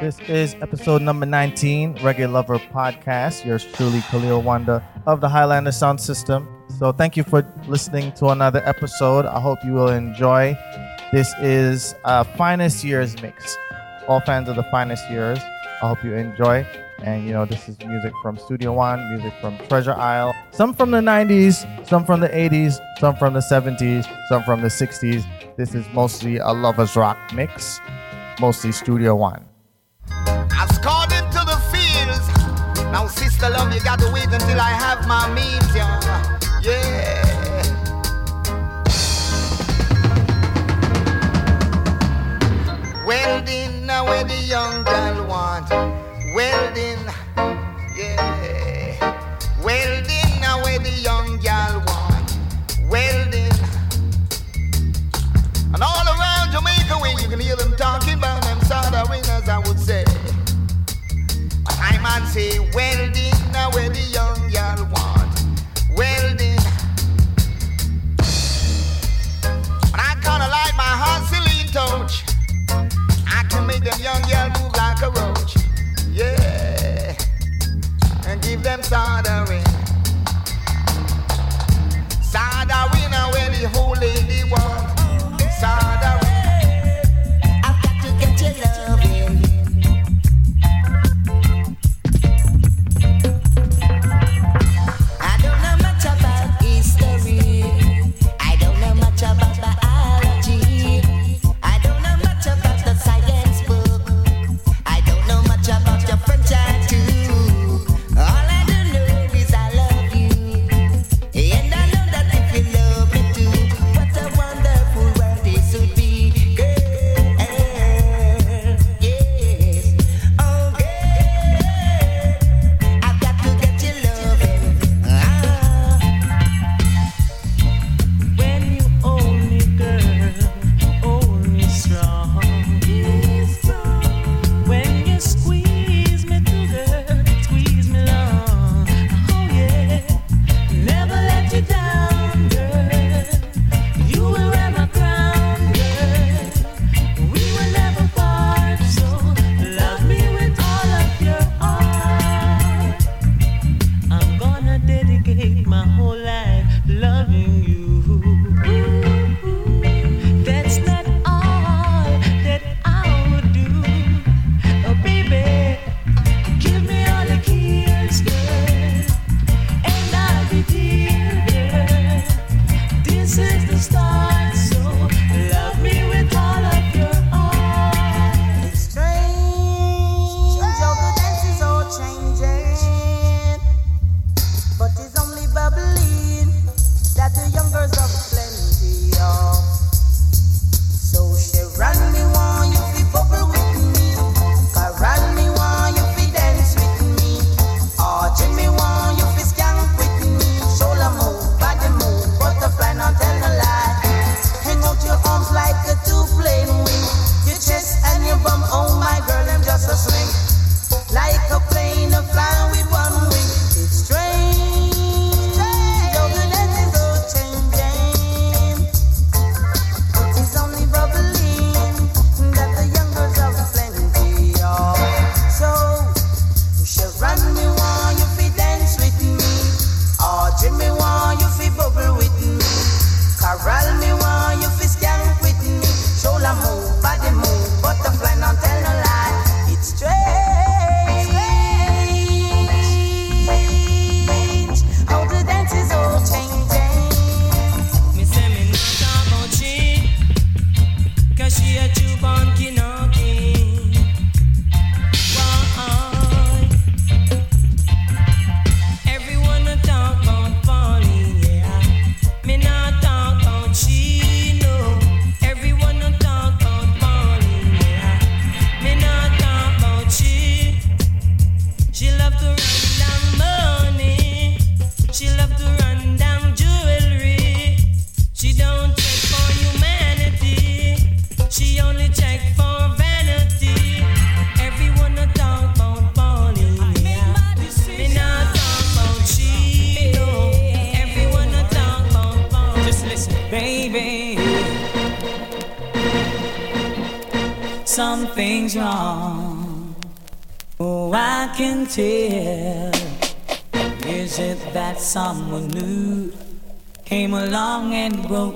This is episode number 19, Reggae Lover Podcast. Yours truly, Khalil Wanda of the Highlander Sound System. So, thank you for listening to another episode. I hope you will enjoy. This is uh, Finest Years Mix. All fans of the Finest Years, I hope you enjoy. And you know, this is music from Studio One, music from Treasure Isle, some from the 90s, some from the 80s, some from the 70s, some from the 60s. This is mostly a lovers rock mix, mostly Studio One. Now, love, you gotta wait until I have my means, yeah. Yeah. Welding, now where the young girl want. Welding, yeah. Welding, now where the young girl want. Welding. And all around Jamaica, when you can hear them talking about them soldering, I would say. I man say welding, where the young girl want. Welding. I kinda like my. I can make them young move like a roach. Yeah. And give them. Soldering,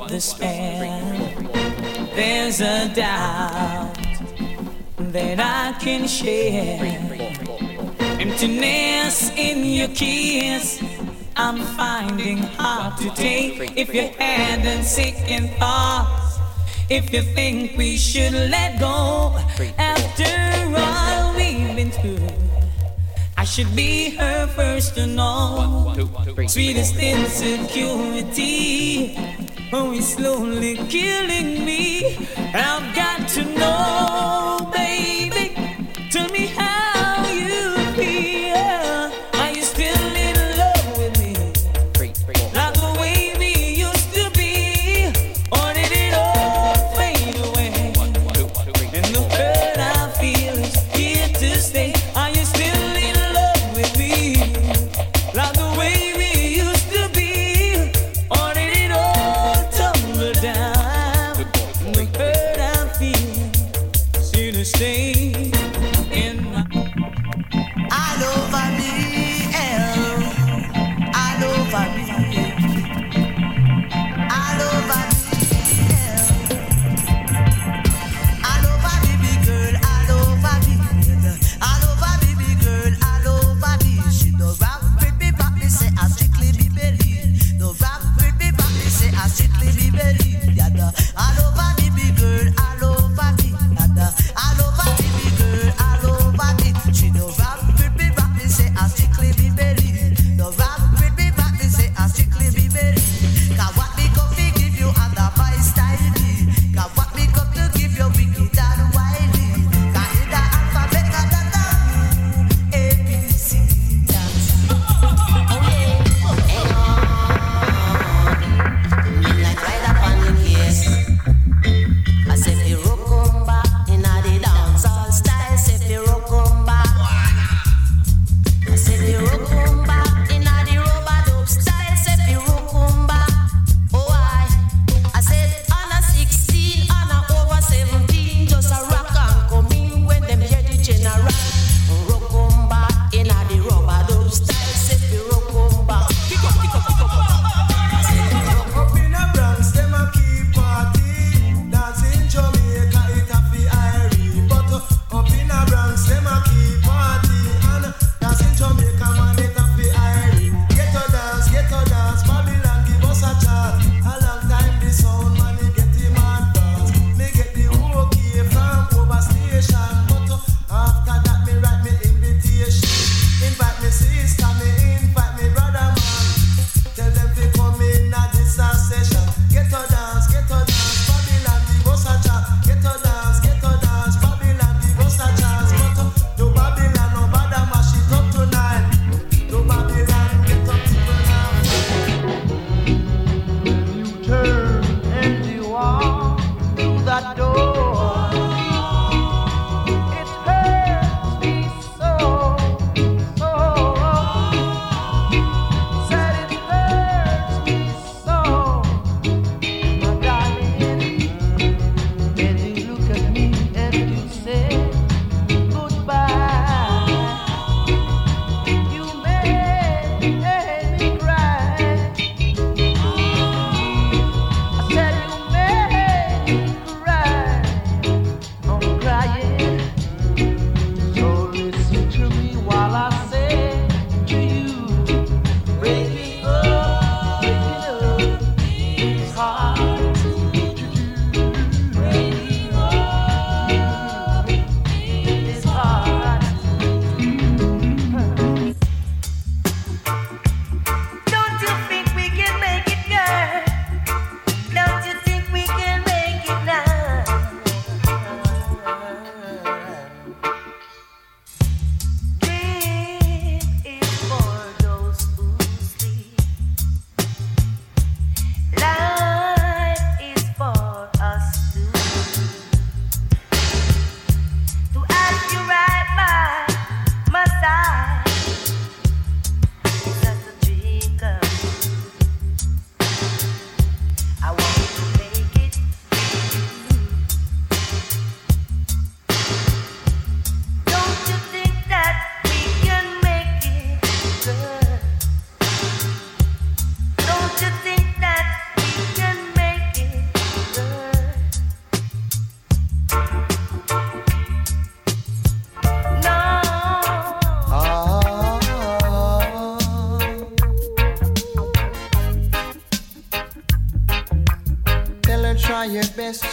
despair. There's a doubt that I can share. Emptiness in your kiss, I'm finding hard to take. If you're having sick in thoughts, if you think we should let go, after all we've been through. I should be her first to know. Sweetest insecurity. Oh, he's slowly killing me. I've got to know.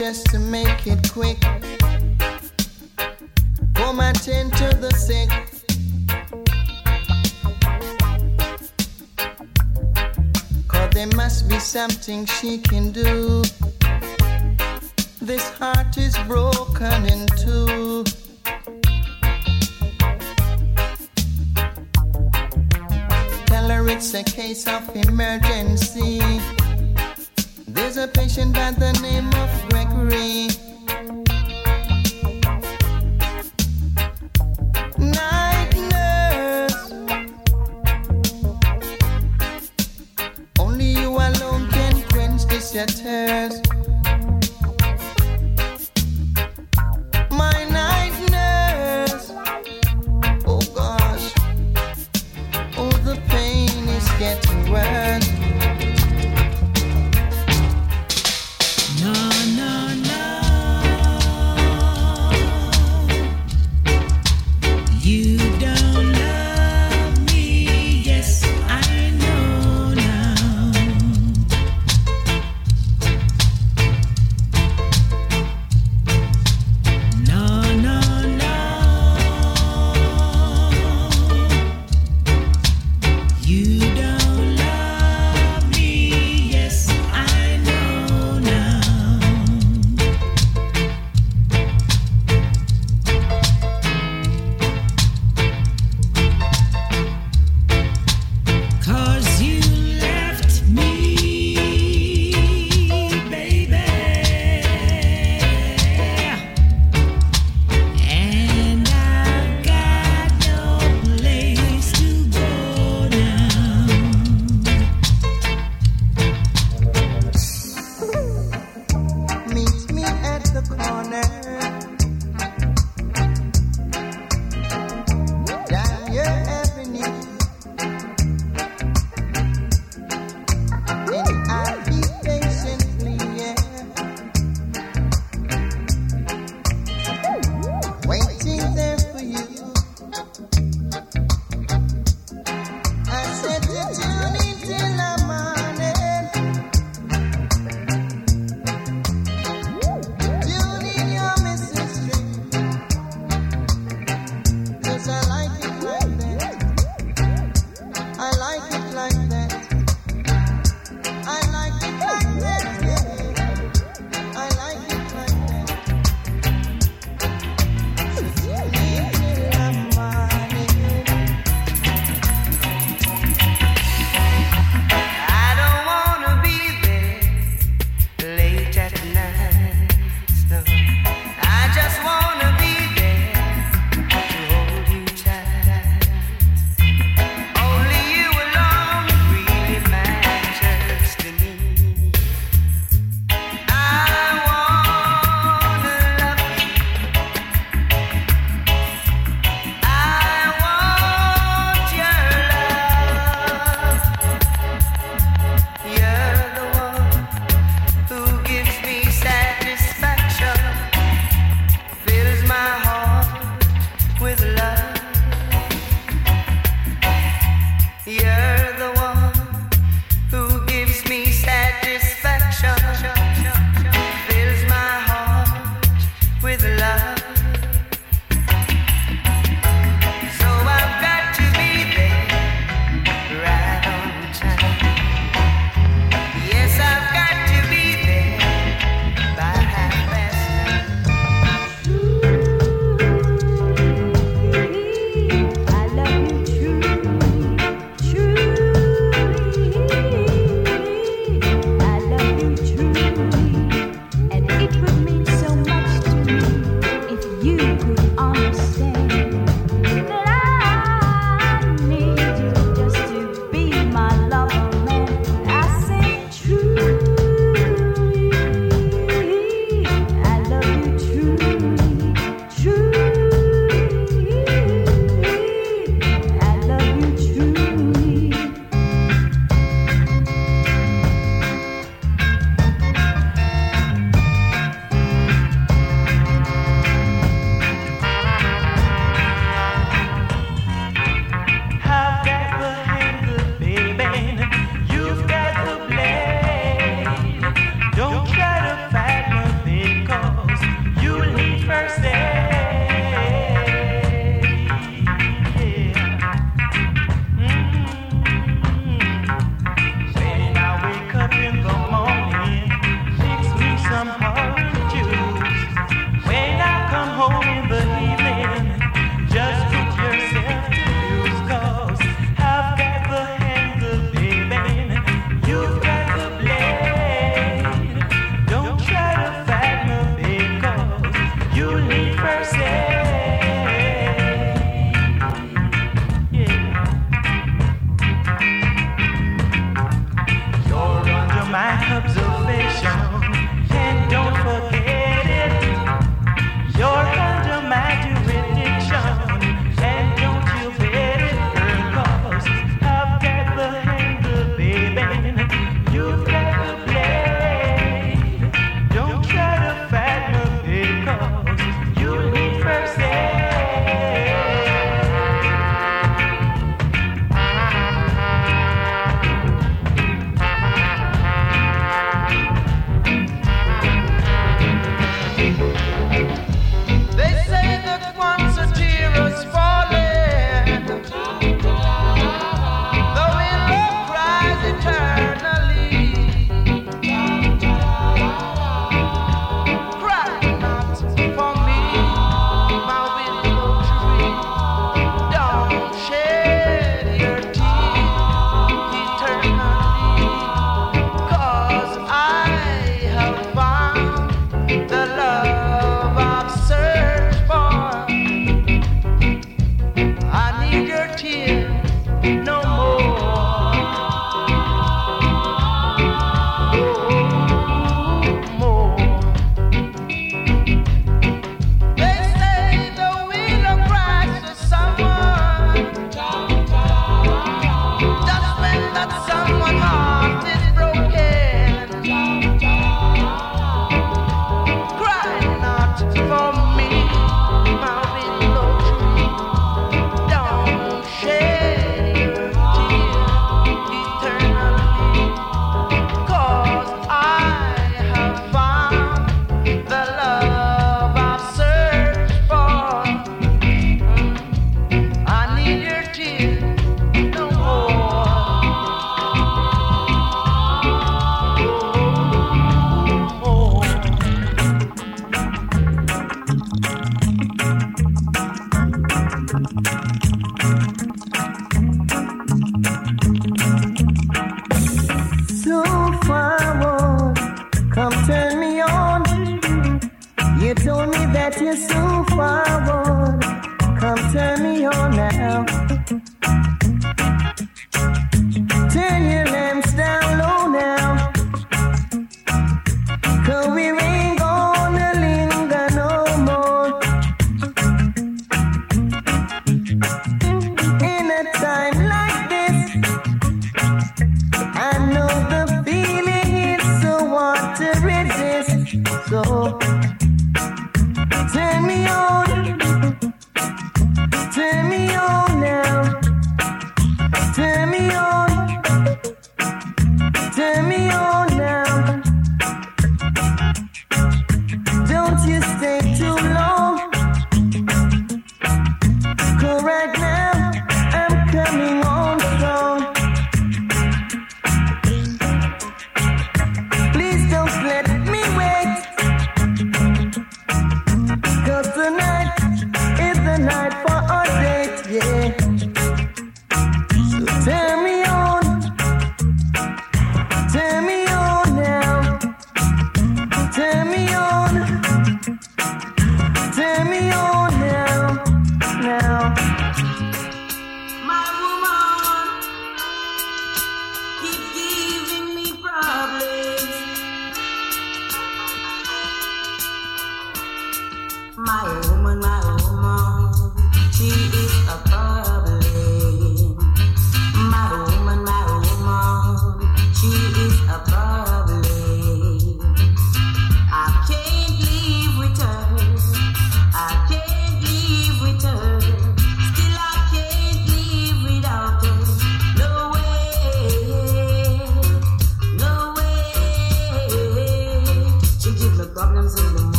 Just to make it quick. Come attend to the sick. Cause there must be something she can do. This heart is broken in two. Tell her it's a case of emergency.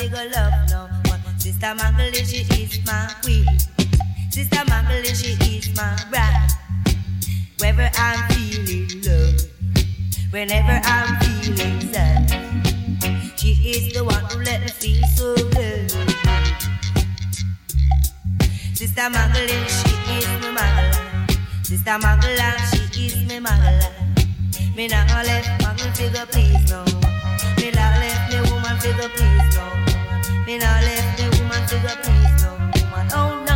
Figure love now. But Sister Magdalene she is my queen. Sister Magdalene she is my bride. Whenever I'm feeling love, whenever I'm feeling sad, she is the one who let me feel so good. Sister Magdalene she is my Magdalene. Sister Magdalene, she is me Magdalene. Me not left man figure please no. Me not left me woman figure please no. Me me woman no. Oh no,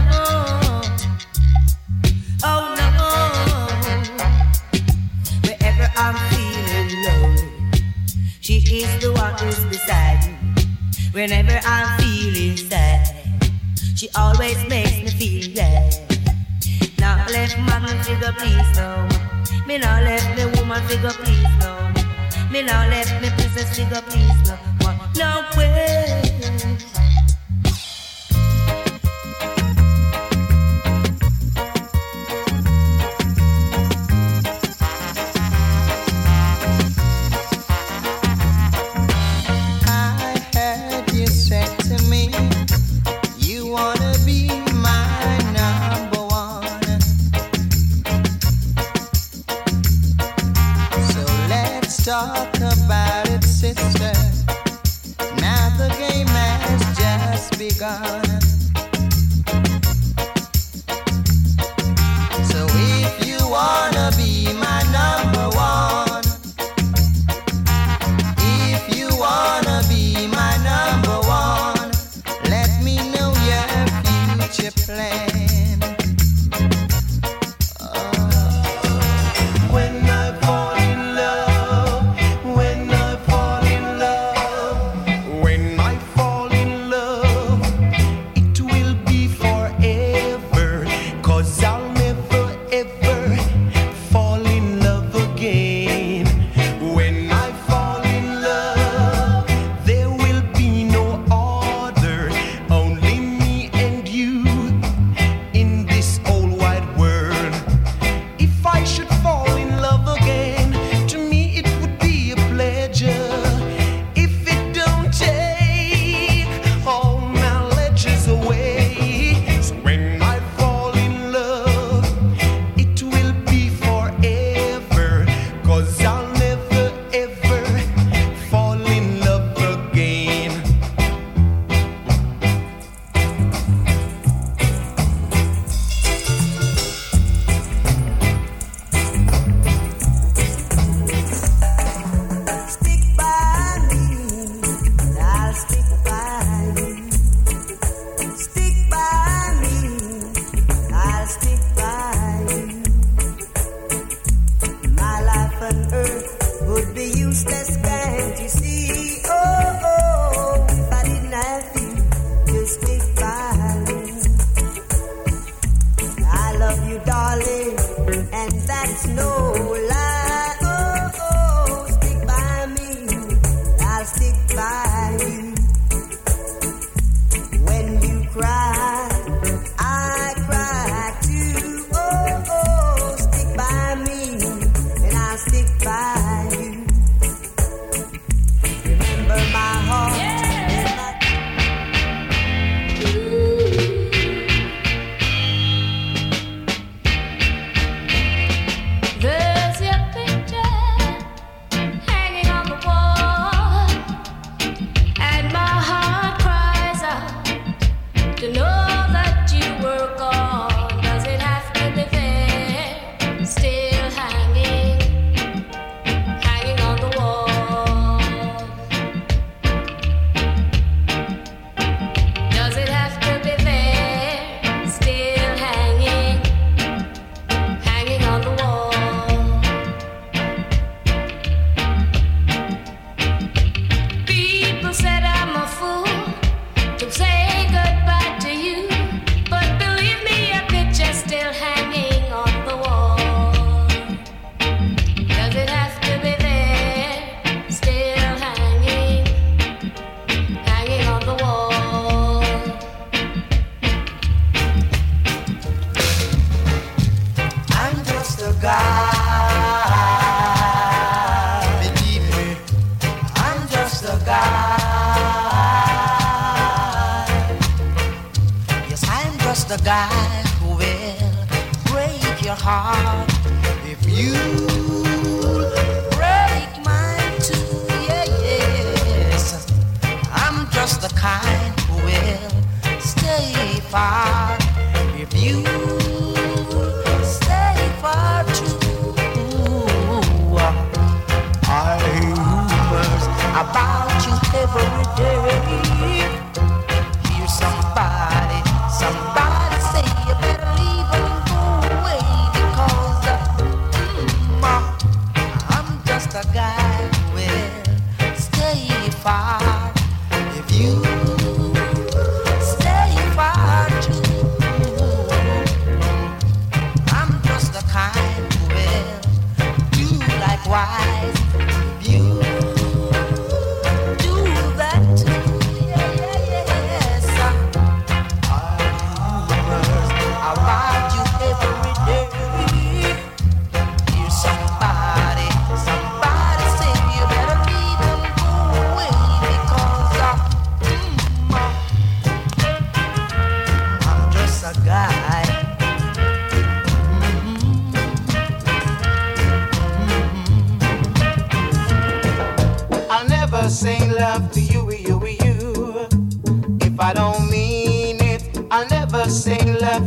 oh no. Wherever I'm feeling lonely, she is the one who's beside me. Whenever I'm feeling sad, she always makes me feel glad. Now left man figure please no. Me now left me woman figure please no. Me now left me princess figure please no. No way. I heard you say to me, you wanna be my number one. So let's talk about it, sister. lugar. love you, darling, and that's no lie.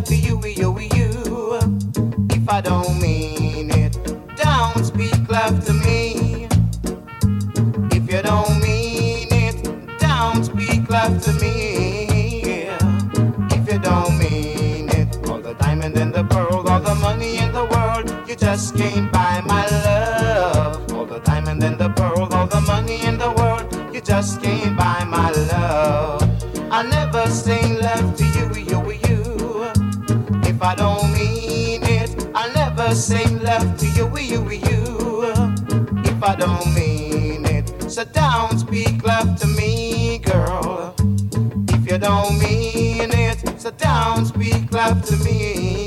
for you. don't mean it, I'll never say love to you, will you, you? If I don't mean it, so don't speak love to me, girl. If you don't mean it, so don't speak love to me.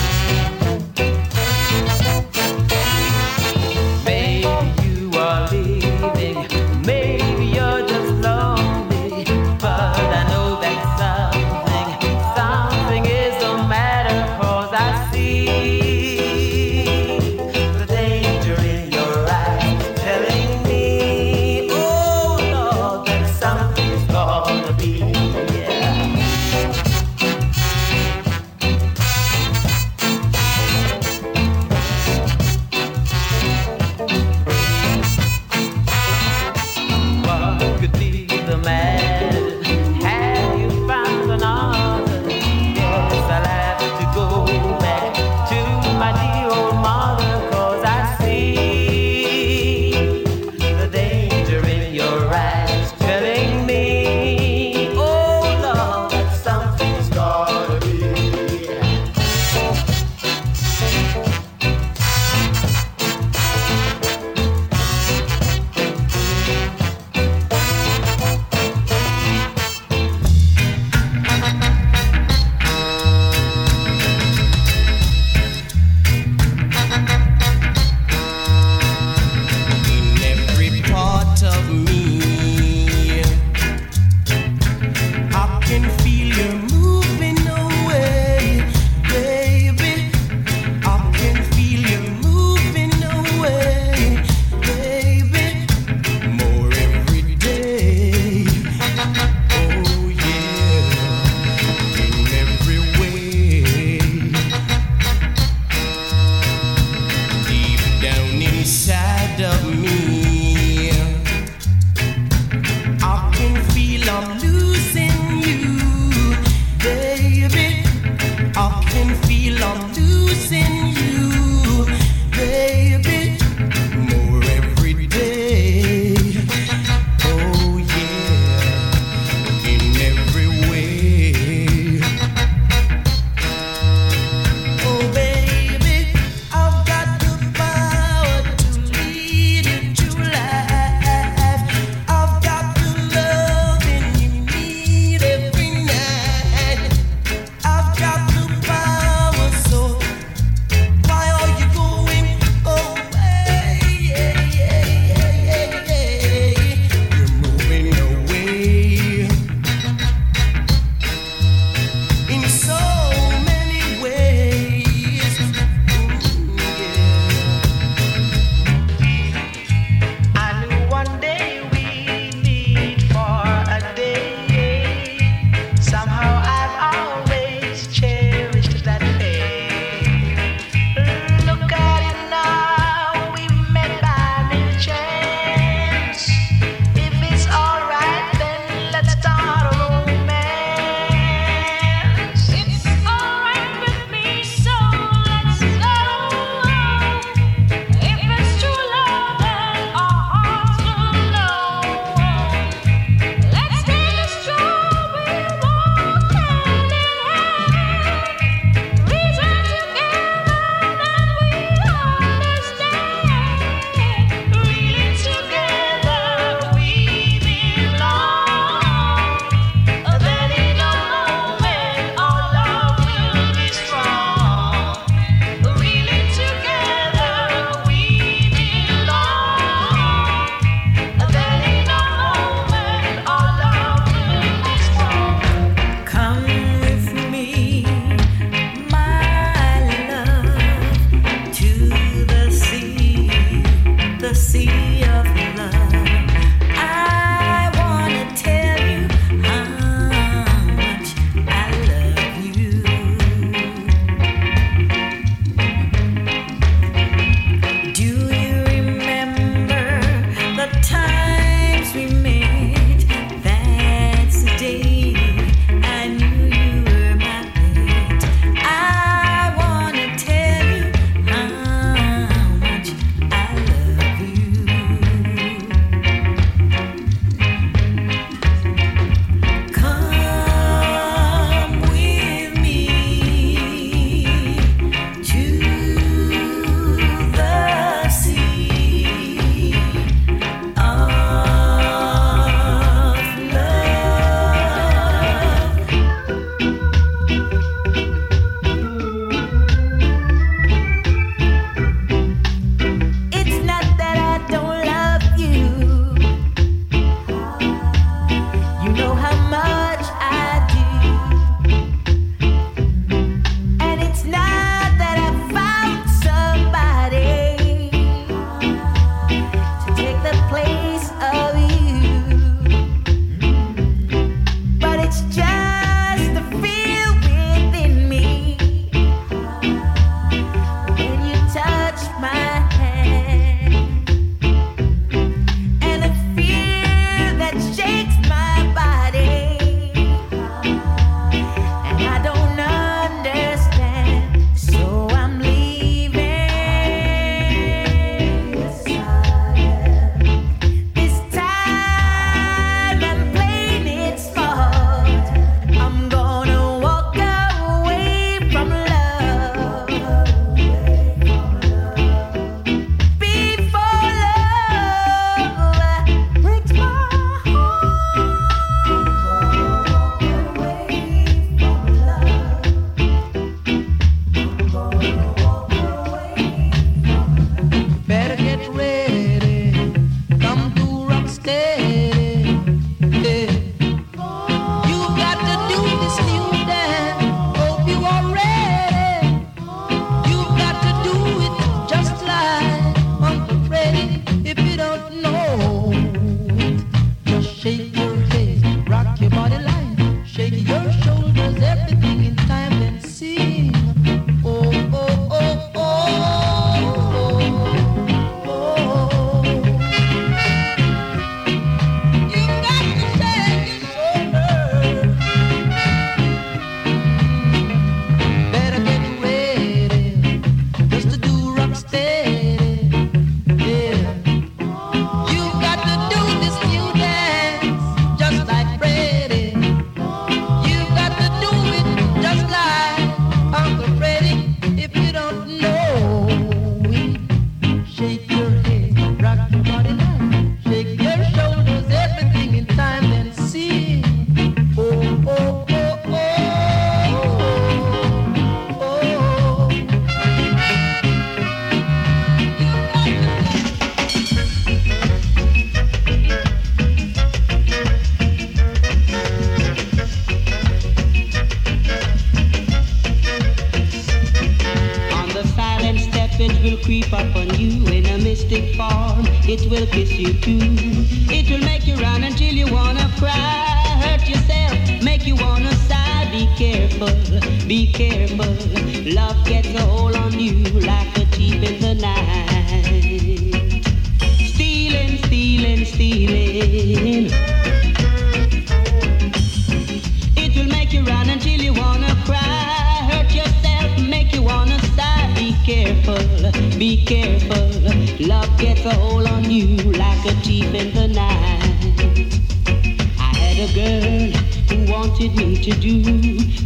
To do.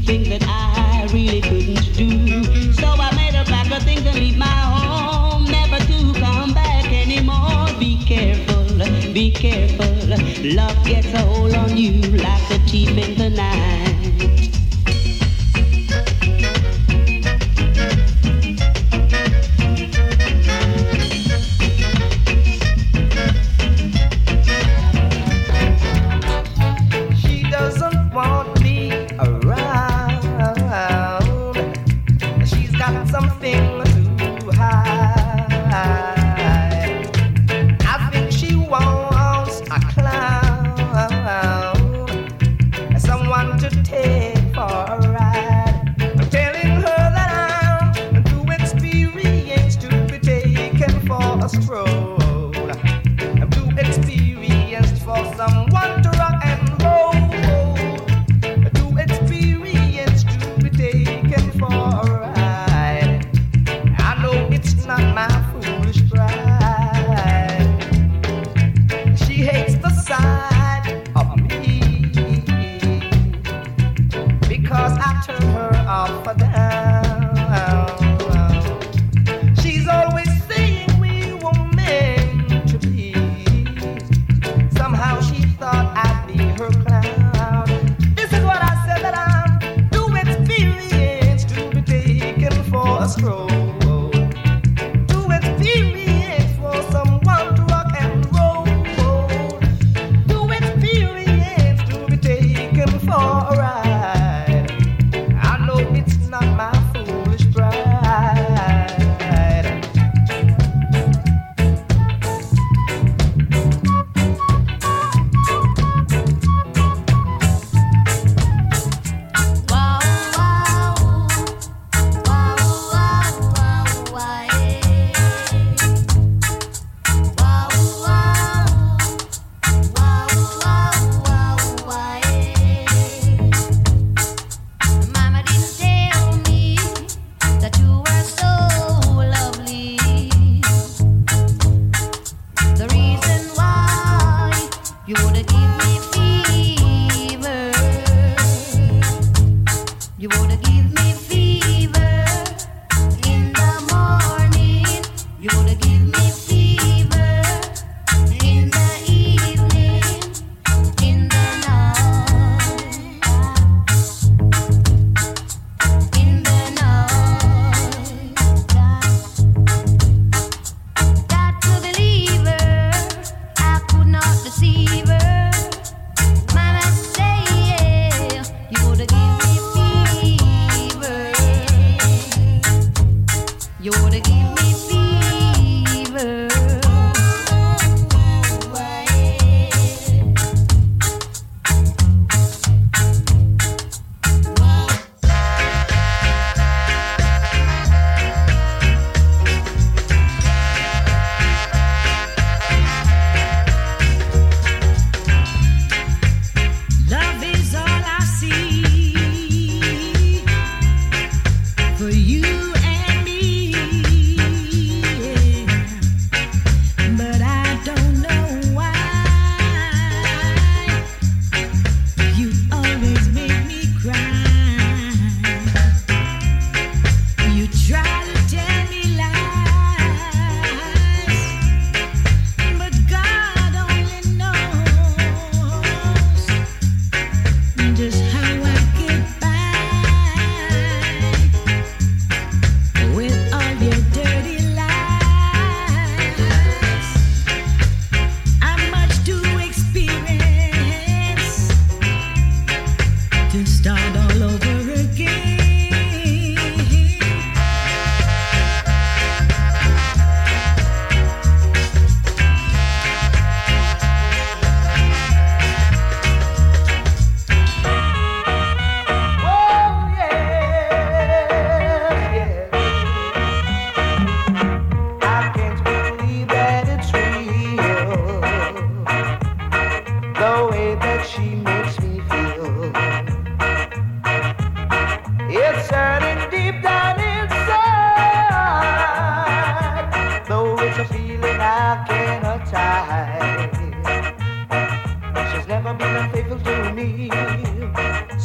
Things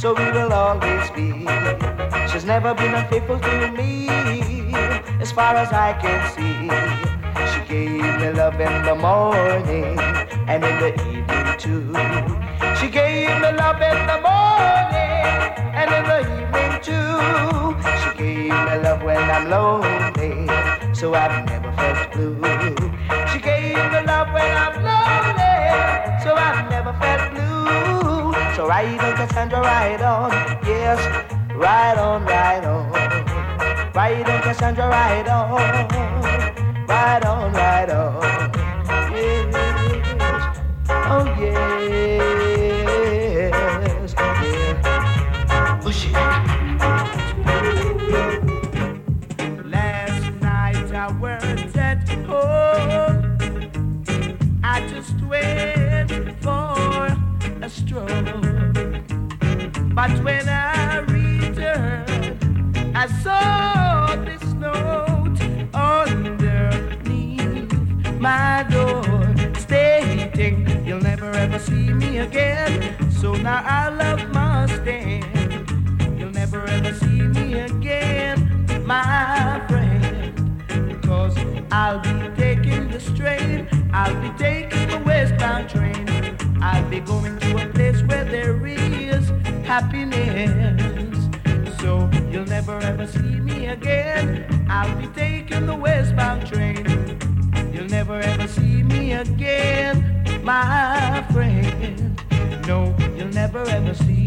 so we will always be. She's never been unfaithful to me, as far as I can see. She gave me love in the morning and in the evening too. She gave me love in the morning and in the evening too. She gave me love when I'm lonely, so I've never felt blue. Ride on, Cassandra, ride on, yes, ride on, ride on. Ride on, Cassandra, ride on, ride on, ride on. Going to a place where there is happiness. So you'll never ever see me again. I'll be taking the westbound train. You'll never ever see me again, my friend. No, you'll never ever see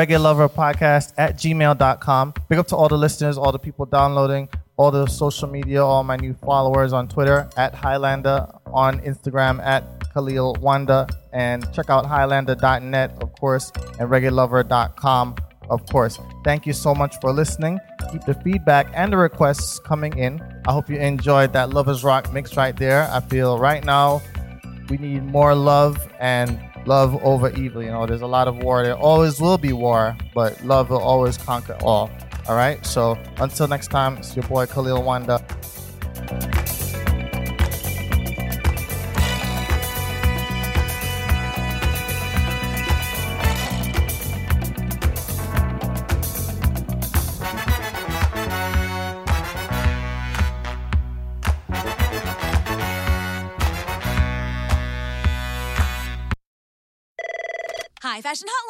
feedback, reggaeloverpodcast at gmail.com. Big up to all the listeners, all the people downloading, all the social media, all my new followers on Twitter at Highlander, on Instagram at Khalil Wanda, and check out Highlander.net, of course, and reggaelover.com, of course. Thank you so much for listening. Keep the feedback and the requests coming in. I hope you enjoyed that Lovers Rock mix right there. I feel right now we need more love and love over evil. You know, there's a lot of war. There always will be war, but love will always conquer all. All right. So until next time, it's your boy Khalil Wanda. Fashion Hotline.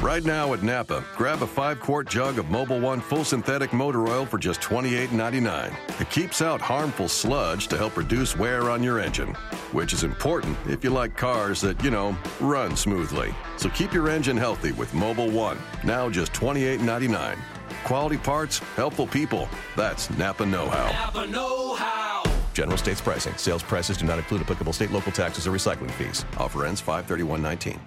Right now at Napa, grab a five quart jug of Mobil One full synthetic motor oil for just $28.99. It keeps out harmful sludge to help reduce wear on your engine, which is important if you like cars that, you know, run smoothly. So keep your engine healthy with Mobil One, now just $28.99. Quality parts, helpful people. That's Napa Know How. Napa Know How. General states pricing. Sales prices do not include applicable state, local taxes, or recycling fees. Offer ends 531.19.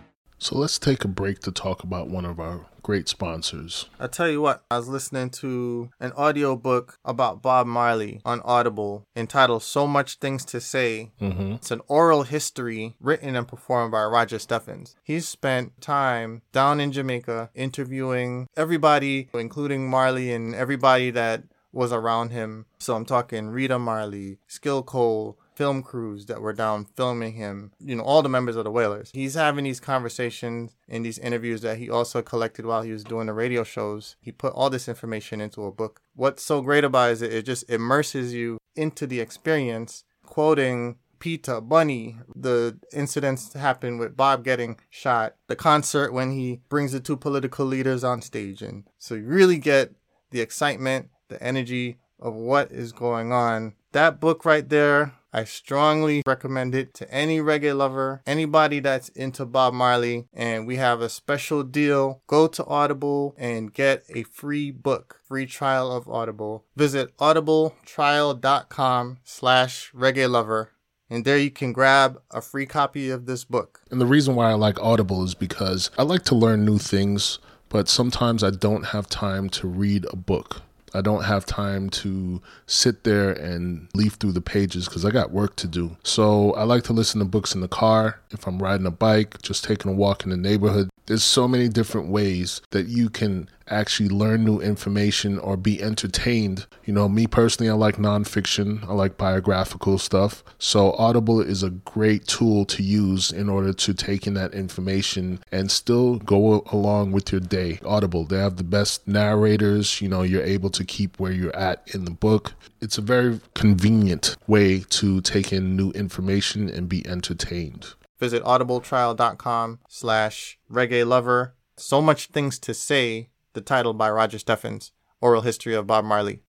So let's take a break to talk about one of our great sponsors. I tell you what, I was listening to an audiobook about Bob Marley on Audible entitled So Much Things to Say. Mhm. It's an oral history written and performed by Roger Steffens. He's spent time down in Jamaica interviewing everybody, including Marley and everybody that was around him. So I'm talking Rita Marley, Skill Cole, film crews that were down filming him, you know, all the members of the Wailers. He's having these conversations and these interviews that he also collected while he was doing the radio shows. He put all this information into a book. What's so great about it is it, it just immerses you into the experience, quoting Peter, Bunny, the incidents happened with Bob getting shot, the concert when he brings the two political leaders on stage. And so you really get the excitement, the energy of what is going on. That book right there, I strongly recommend it to any reggae lover, anybody that's into Bob Marley. And we have a special deal. Go to Audible and get a free book, free trial of Audible. Visit audibletrial.com slash reggae lover. And there you can grab a free copy of this book. And the reason why I like Audible is because I like to learn new things, but sometimes I don't have time to read a book. I don't have time to sit there and leaf through the pages because I got work to do. So I like to listen to books in the car, if I'm riding a bike, just taking a walk in the neighborhood. There's so many different ways that you can actually learn new information or be entertained. You know, me personally, I like nonfiction, I like biographical stuff. So, Audible is a great tool to use in order to take in that information and still go along with your day. Audible, they have the best narrators. You know, you're able to keep where you're at in the book. It's a very convenient way to take in new information and be entertained. Visit audibletrial.com slash reggae lover. So much things to say, the title by Roger Steffens, Oral History of Bob Marley.